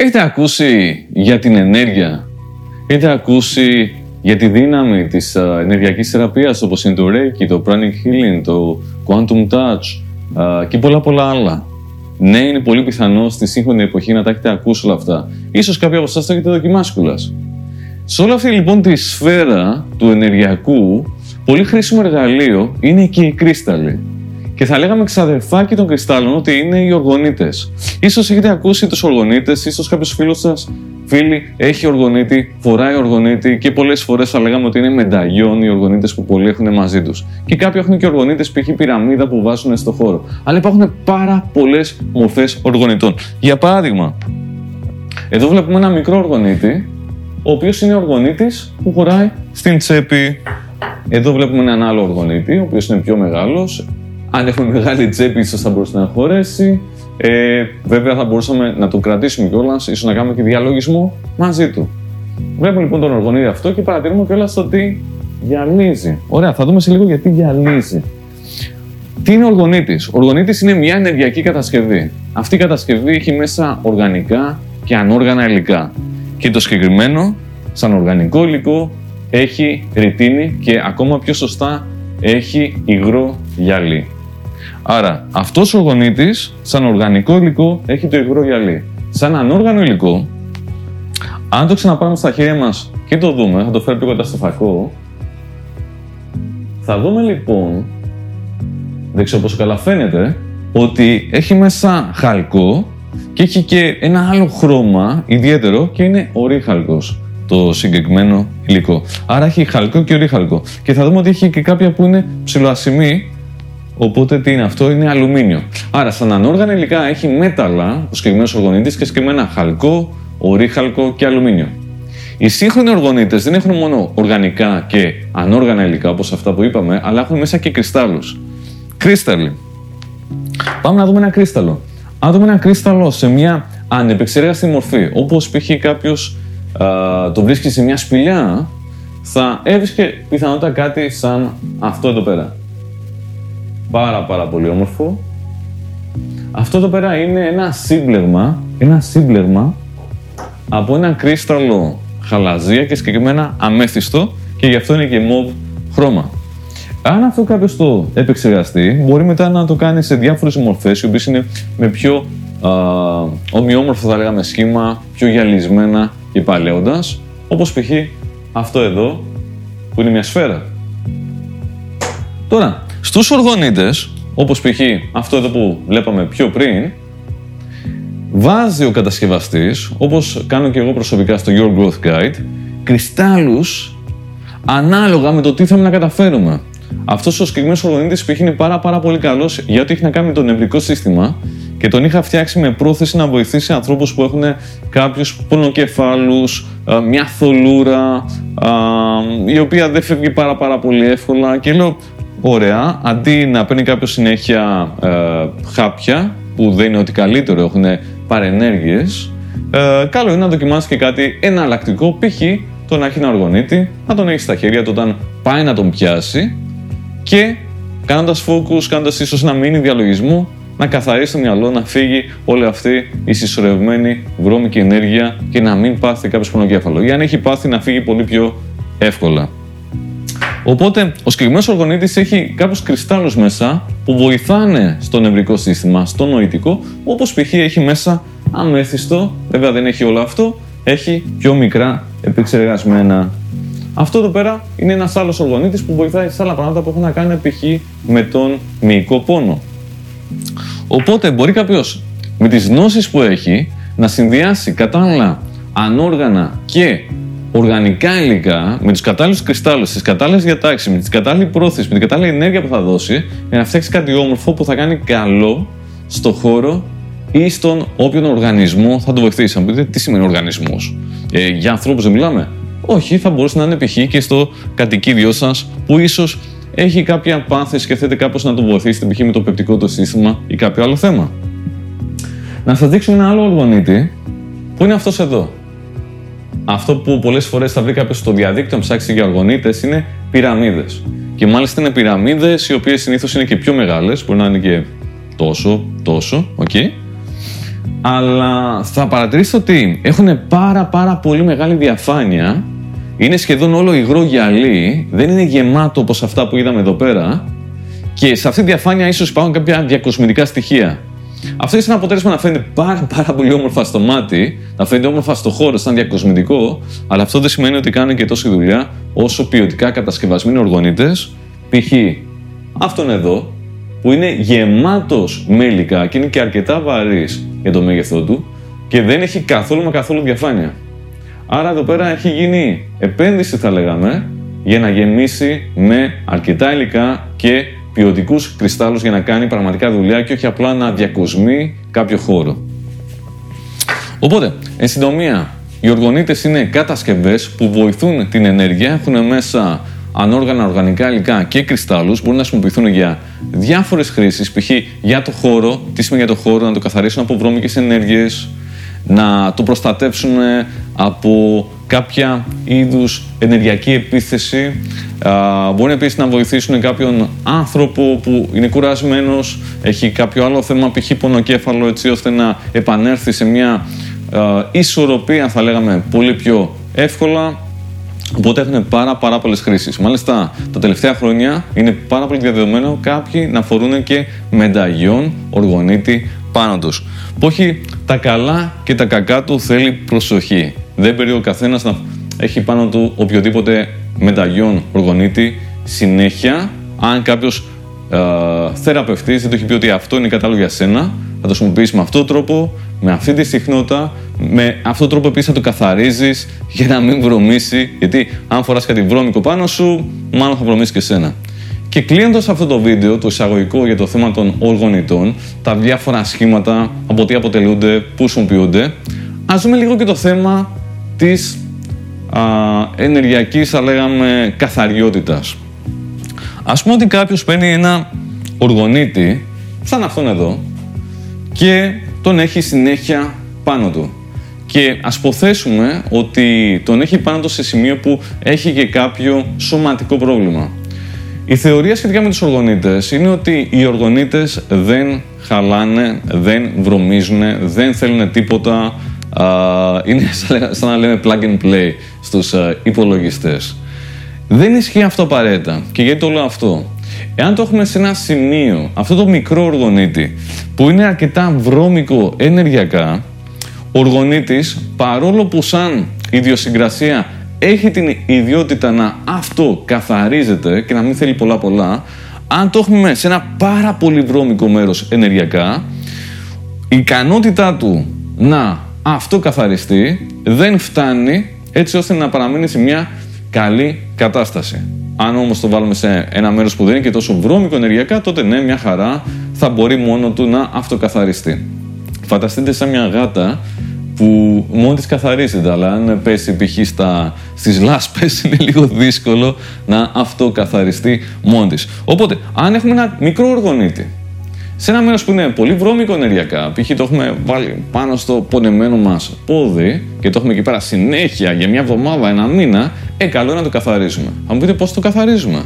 Έχετε ακούσει για την ενέργεια, έχετε ακούσει για τη δύναμη της α, ενεργειακής θεραπείας όπως είναι το Reiki, το Pranic Healing, το Quantum Touch α, και πολλά πολλά άλλα; Ναι, είναι πολύ πιθανό στη σύγχρονη εποχή να τα έχετε ακούσει όλα αυτά. Ίσως κάποιοι από εσάς τα έχετε δοκιμάσει κιόλας. Σε όλη αυτή λοιπόν τη σφαίρα του ενεργειακού, πολύ χρήσιμο εργαλείο είναι και οι κρίσταλοι. Και θα λέγαμε ξαδερφάκι των κρυστάλλων ότι είναι οι οργονίτες. Ίσως έχετε ακούσει τους οργονίτες, ίσως κάποιος φίλος σας φίλοι έχει οργονίτη, φοράει οργονίτη και πολλές φορές θα λέγαμε ότι είναι μενταγιόν οι οργονίτες που πολλοί έχουν μαζί τους. Και κάποιοι έχουν και οργονίτες π.χ. πυραμίδα που βάζουν στο χώρο. Αλλά υπάρχουν πάρα πολλές μορφές οργονιτών. Για παράδειγμα, εδώ βλέπουμε ένα μικρό οργονίτη, ο οποίος είναι οργονίτης που χωράει στην τσέπη. Εδώ βλέπουμε έναν άλλο οργονίτη, ο οποίος είναι πιο μεγάλος, αν έχουμε μεγάλη τσέπη, ίσως θα μπορούσε να χωρέσει. Ε, βέβαια, θα μπορούσαμε να το κρατήσουμε κιόλας, ίσως να κάνουμε και διαλογισμό μαζί του. Βλέπουμε λοιπόν τον οργονίδι αυτό και παρατηρούμε κιόλας ότι γυαλίζει. Ωραία, θα δούμε σε λίγο γιατί γυαλίζει. Τι είναι ο οργονίτης; Ο οργονίτης είναι μια ενεργειακή κατασκευή. Αυτή η κατασκευή έχει μέσα οργανικά και ανόργανα υλικά. Και το συγκεκριμένο, σαν οργανικό υλικό, έχει ρητίνη και ακόμα πιο σωστά έχει υγρό γυαλί. Άρα, αυτός ο γονίτης, σαν οργανικό υλικό, έχει το υγρό γυαλί. Σαν ανόργανο υλικό, αν το ξαναπάμε στα χέρια μας και το δούμε, θα το φέρω πιο κοντά στο φακό, θα δούμε λοιπόν, δεν ξέρω πόσο καλά φαίνεται, ότι έχει μέσα χαλκό και έχει και ένα άλλο χρώμα ιδιαίτερο και είναι ορύχαλκος το συγκεκριμένο υλικό. Άρα έχει χαλκό και ορύχαλκο. Και θα δούμε ότι έχει και κάποια που είναι ψηλοασημή Οπότε τι είναι αυτό, είναι αλουμίνιο. Άρα, σαν ανόργανα υλικά έχει μέταλλα, ο συγκεκριμένος οργονίτη και συγκεκριμένα χαλκό, ορύχαλκο και αλουμίνιο. Οι σύγχρονοι οργονίτε δεν έχουν μόνο οργανικά και ανόργανα υλικά όπως αυτά που είπαμε, αλλά έχουν μέσα και κρυστάλλους. Κρίσταλλοι. Πάμε να δούμε ένα κρίσταλλο. Αν δούμε ένα κρίσταλλο σε μια ανεπεξεργαστή μορφή, όπως π.χ. κάποιος το βρίσκει σε μια σπηλιά, θα έβρισκε πιθανότατα κάτι σαν αυτό εδώ πέρα πάρα πάρα πολύ όμορφο. Αυτό εδώ πέρα είναι ένα σύμπλεγμα, ένα σύμπλεγμα από ένα κρίσταλο χαλαζία και συγκεκριμένα αμέθιστο και γι' αυτό είναι και μοβ χρώμα. Αν αυτό κάποιος το επεξεργαστεί, μπορεί μετά να το κάνει σε διάφορες μορφές, οι οποίες είναι με πιο α, ομοιόμορφο, θα λέγαμε, σχήμα, πιο γυαλισμένα και παλαιώντα, όπως π.χ. αυτό εδώ, που είναι μια σφαίρα. Τώρα, Στους οργονίτες, όπως π.χ. αυτό εδώ που βλέπαμε πιο πριν, βάζει ο κατασκευαστής, όπως κάνω και εγώ προσωπικά στο Your Growth Guide, κρυστάλλους ανάλογα με το τι θέλουμε να καταφέρουμε. Αυτός ο συγκεκριμένος οργανίτη π.χ. είναι πάρα, πάρα πολύ καλός γιατί έχει να κάνει με το νευρικό σύστημα και τον είχα φτιάξει με πρόθεση να βοηθήσει ανθρώπους που έχουν κάποιους πονοκεφάλους, μια θολούρα, η οποία δεν φεύγει πάρα, πάρα πολύ εύκολα. Και λέω, ωραία, αντί να παίρνει κάποιος συνέχεια ε, χάπια, που δεν είναι ότι καλύτερο, έχουν παρενέργειε, ε, καλό είναι να δοκιμάσεις και κάτι εναλλακτικό, π.χ. το να έχει ένα οργονίτη, να τον έχεις στα χέρια του όταν πάει να τον πιάσει και κάνοντας focus, κάνοντας ίσως ένα μήνυ διαλογισμό, να καθαρίσει το μυαλό, να φύγει όλη αυτή η συσσωρευμένη βρώμικη ενέργεια και να μην πάθει κάποιος πονοκέφαλο. Ή αν έχει πάθει, να φύγει πολύ πιο εύκολα. Οπότε ο συγκεκριμένος οργανίτη έχει κάποιους κρυστάλλους μέσα που βοηθάνε στο νευρικό σύστημα, στο νοητικό, όπως π.χ. έχει μέσα αμέθιστο, βέβαια δεν έχει όλο αυτό, έχει πιο μικρά επεξεργασμένα. Αυτό εδώ πέρα είναι ένας άλλος οργανίτη που βοηθάει σε άλλα πράγματα που έχουν να κάνουν π.χ. με τον μυϊκό πόνο. Οπότε μπορεί κάποιος με τις γνώσεις που έχει να συνδυάσει κατάλληλα ανόργανα και οργανικά υλικά, με του κατάλληλου κρυστάλλου, τις κατάλληλες διατάξεις, με την κατάλληλη πρόθεση, με την κατάλληλη ενέργεια που θα δώσει, για να φτιάξει κάτι όμορφο που θα κάνει καλό στο χώρο ή στον όποιον οργανισμό θα το βοηθήσει. Αν πείτε, τι σημαίνει οργανισμός; Ε, για ανθρώπους δεν μιλάμε; Όχι, θα μπορούσε να είναι π.χ. και στο κατοικίδιό σας που ίσως έχει κάποια πάθηση και θέλετε κάπως να το βοηθήσετε, π.χ. με το πεπτικό το σύστημα ή κάποιο άλλο θέμα. Να σας δείξω ένα άλλο οργονίτη που είναι αυτός εδώ. Αυτό που πολλές φορές θα βρει κάποιος στο διαδίκτυο να ψάξει για οργονίτες είναι πυραμίδες. Και μάλιστα είναι πυραμίδες οι οποίες συνήθως είναι και πιο μεγάλες, μπορεί να είναι και τόσο, τόσο, οκ. αλλά θα παρατηρήσετε ότι έχουν πάρα πάρα πολύ μεγάλη διαφάνεια. Είναι σχεδόν όλο υγρό γυαλί, δεν είναι γεμάτο όπως αυτά που είδαμε εδώ πέρα. Και σε αυτή τη διαφάνεια ίσως υπάρχουν κάποια διακοσμητικά στοιχεία. Αυτό είναι ένα αποτέλεσμα να φαίνεται πάρα, πάρα πολύ όμορφα στο μάτι, να φαίνεται όμορφα στο χώρο, σαν διακοσμητικό, αλλά αυτό δεν σημαίνει ότι κάνουν και τόση δουλειά όσο ποιοτικά κατασκευασμένοι οργονίτες. Π.χ. αυτόν εδώ, που είναι γεμάτος με υλικά και είναι και αρκετά βαρύς για το μέγεθό του και δεν έχει καθόλου μα καθόλου διαφάνεια. Άρα εδώ πέρα έχει γίνει επένδυση, θα λέγαμε, για να γεμίσει με αρκετά υλικά και ποιοτικούς κρυστάλλους για να κάνει πραγματικά δουλειά και όχι απλά να διακοσμεί κάποιο χώρο. Οπότε, εν συντομία, οι οργονίτες είναι κατασκευές που βοηθούν την ενέργεια, έχουν μέσα ανόργανα οργανικά υλικά και κρυστάλλους, μπορούν να χρησιμοποιηθούν για διάφορες χρήσεις, π.χ. για το χώρο, τι σημαίνει για το χώρο, να το καθαρίσουν από βρώμικες ενέργειες, να το προστατεύσουν από κάποια είδους ενεργειακή επίθεση. Μπορεί επίσης να βοηθήσουν κάποιον άνθρωπο που είναι κουρασμένος, έχει κάποιο άλλο θέμα, π.χ. πονοκέφαλο, έτσι ώστε να επανέλθει σε μια ισορροπία, θα λέγαμε, πολύ πιο εύκολα. Οπότε έχουν πάρα, πάρα πολλές χρήσεις. Μάλιστα, τα τελευταία χρόνια είναι πάρα πολύ διαδεδομένο κάποιοι να φορούν και μενταγιόν οργονίτη πάνω του. Που όχι τα καλά και τα κακά του θέλει προσοχή. Δεν πρέπει ο καθένας να έχει πάνω του οποιοδήποτε μεταγιόν οργονίτη συνέχεια. Αν κάποιος ε, θεραπευτής δεν του έχει πει ότι αυτό είναι κατάλληλο για σένα, θα το χρησιμοποιήσεις με αυτόν τον τρόπο, με αυτή τη συχνότητα, με αυτόν τον τρόπο επίσης θα το καθαρίζεις για να μην βρωμίσει. Γιατί αν φοράς κάτι βρώμικο πάνω σου, μάλλον θα βρωμίσει και σένα. Και κλείνοντας αυτό το βίντεο, το εισαγωγικό για το θέμα των οργονητών, τα διάφορα σχήματα, από τι αποτελούνται, πού χρησιμοποιούνται, ας δούμε λίγο και το θέμα της α, ενεργειακής, θα λέγαμε, καθαριότητας. Ας πούμε ότι κάποιος παίρνει ένα οργονίτη, σαν αυτόν εδώ, και τον έχει συνέχεια πάνω του. Και ας ποθέσουμε ότι τον έχει πάνω του σε σημείο που έχει και κάποιο σωματικό πρόβλημα. Η θεωρία σχετικά με τους οργονίτες είναι ότι οι οργονίτες δεν χαλάνε, δεν βρωμίζουν, δεν θέλουν τίποτα είναι σαν να λέμε plug and play στους υπολογιστές. Δεν ισχύει αυτό απαραίτητα. Και γιατί το λέω αυτό; Εάν το έχουμε σε ένα σημείο, αυτό το μικρό οργονίτη, που είναι αρκετά βρώμικο ενεργειακά, ο οργονίτης, παρόλο που σαν ιδιοσυγκρασία έχει την ιδιότητα να αυτό καθαρίζεται και να μην θέλει πολλά πολλά, αν το έχουμε σε ένα πάρα πολύ βρώμικο μέρος ενεργειακά, η ικανότητά του να αυτό καθαριστεί δεν φτάνει έτσι ώστε να παραμείνει σε μια καλή κατάσταση. Αν όμως το βάλουμε σε ένα μέρος που δεν είναι και τόσο βρώμικο ενεργειακά, τότε ναι, μια χαρά θα μπορεί μόνο του να αυτοκαθαριστεί. Φανταστείτε σαν μια γάτα που μόνη της καθαρίζεται, αλλά αν πέσει π.χ. στις λάσπες, είναι λίγο δύσκολο να αυτοκαθαριστεί μόνη της. Οπότε, αν έχουμε ένα μικρό οργονίτη σε ένα μέρος που είναι πολύ βρώμικο ενεργειακά, π.χ. το έχουμε βάλει πάνω στο πονεμένο μας πόδι και το έχουμε εκεί πέρα συνέχεια για μια εβδομάδα, ένα μήνα, ε, καλό είναι να το καθαρίζουμε. Θα μου πείτε πώς το καθαρίζουμε.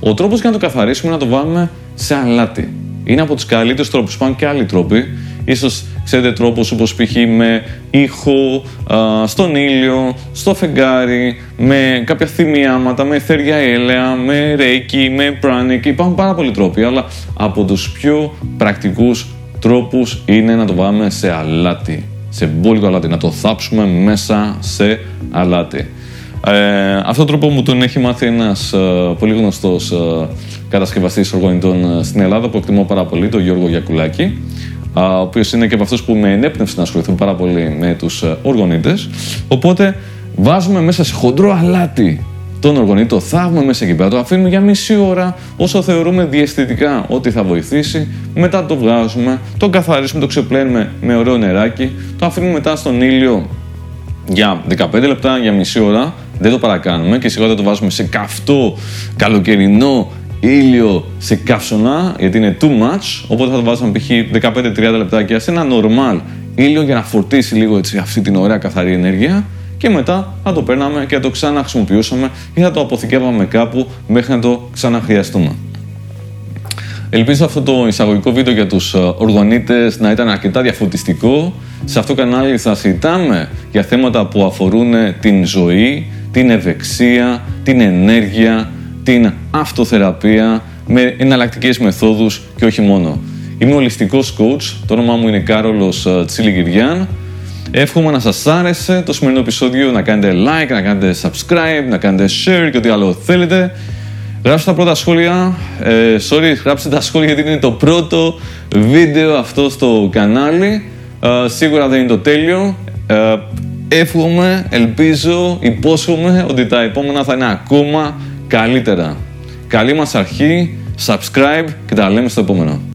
Ο τρόπος για να το καθαρίσουμε είναι να το βάλουμε σε αλάτι. Είναι από τους καλύτερους τρόπους. Υπάρχουν και άλλοι τρόποι Ίσως ξέρετε τρόπους όπως π.χ. με ήχο, στον ήλιο, στο φεγγάρι, με κάποια θυμιάματα, με θέρια έλαια, με ρέικι, με πράνικ. Υπάρχουν πάρα πολλοί τρόποι, αλλά από τους πιο πρακτικούς τρόπους είναι να το βάλουμε σε αλάτι. Σε μπόλικο αλάτι, να το θάψουμε μέσα σε αλάτι. Ε, αυτόν τον τρόπο μου τον έχει μάθει ένας ε, πολύ γνωστός ε, κατασκευαστής οργανιτών ε, στην Ελλάδα που εκτιμώ πάρα πολύ, τον Γιώργο Γιακουλάκη ο οποίος είναι και από αυτούς που με ενέπνευσε να ασχοληθούν πάρα πολύ με τους ε, οργονίτες. Οπότε βάζουμε μέσα σε χοντρό αλάτι τον οργονίτη, το θάβουμε μέσα εκεί πέρα, το αφήνουμε για μισή ώρα όσο θεωρούμε διαισθητικά ότι θα βοηθήσει. Μετά το βγάζουμε, το καθαρίζουμε, το ξεπλένουμε με ωραίο νεράκι, το αφήνουμε μετά στον ήλιο για 15 λεπτά, για μισή ώρα. Δεν το παρακάνουμε και σιγά το βάζουμε σε καυτό καλοκαιρινό ήλιο σε καύσωνα, γιατί είναι too much, οπότε θα το βάζαμε π.χ. 15-30 λεπτάκια σε ένα normal ήλιο για να φορτίσει λίγο έτσι αυτή την ωραία καθαρή ενέργεια και μετά θα το παίρναμε και θα το ξαναχρησιμοποιούσαμε ή θα το αποθηκεύαμε κάπου μέχρι να το ξαναχρειαστούμε. Ελπίζω αυτό το εισαγωγικό βίντεο για τους ε, οργανίτες να ήταν αρκετά διαφωτιστικό. Σε αυτό το κανάλι θα συζητάμε για θέματα που αφορούν την ζωή, την ευεξία, την ενέργεια, την αυτοθεραπεία με εναλλακτικές μεθόδους και όχι μόνο. Είμαι ολιστικός coach, το όνομά μου είναι Κάρολος ε, Τσιλιγυριάν. Εύχομαι να σας άρεσε το σημερινό επεισόδιο, να κάνετε like, να κάνετε subscribe, να κάνετε share και ό,τι άλλο θέλετε. Γράψτε τα πρώτα σχόλια. Ε, sorry, γράψτε τα σχόλια γιατί είναι το πρώτο βίντεο αυτό στο κανάλι. Ε, σίγουρα δεν είναι το τέλειο. Ε, εύχομαι, ελπίζω, υπόσχομαι ότι τα επόμενα θα είναι ακόμα καλύτερα. Καλή μας αρχή, subscribe και τα λέμε στο επόμενο.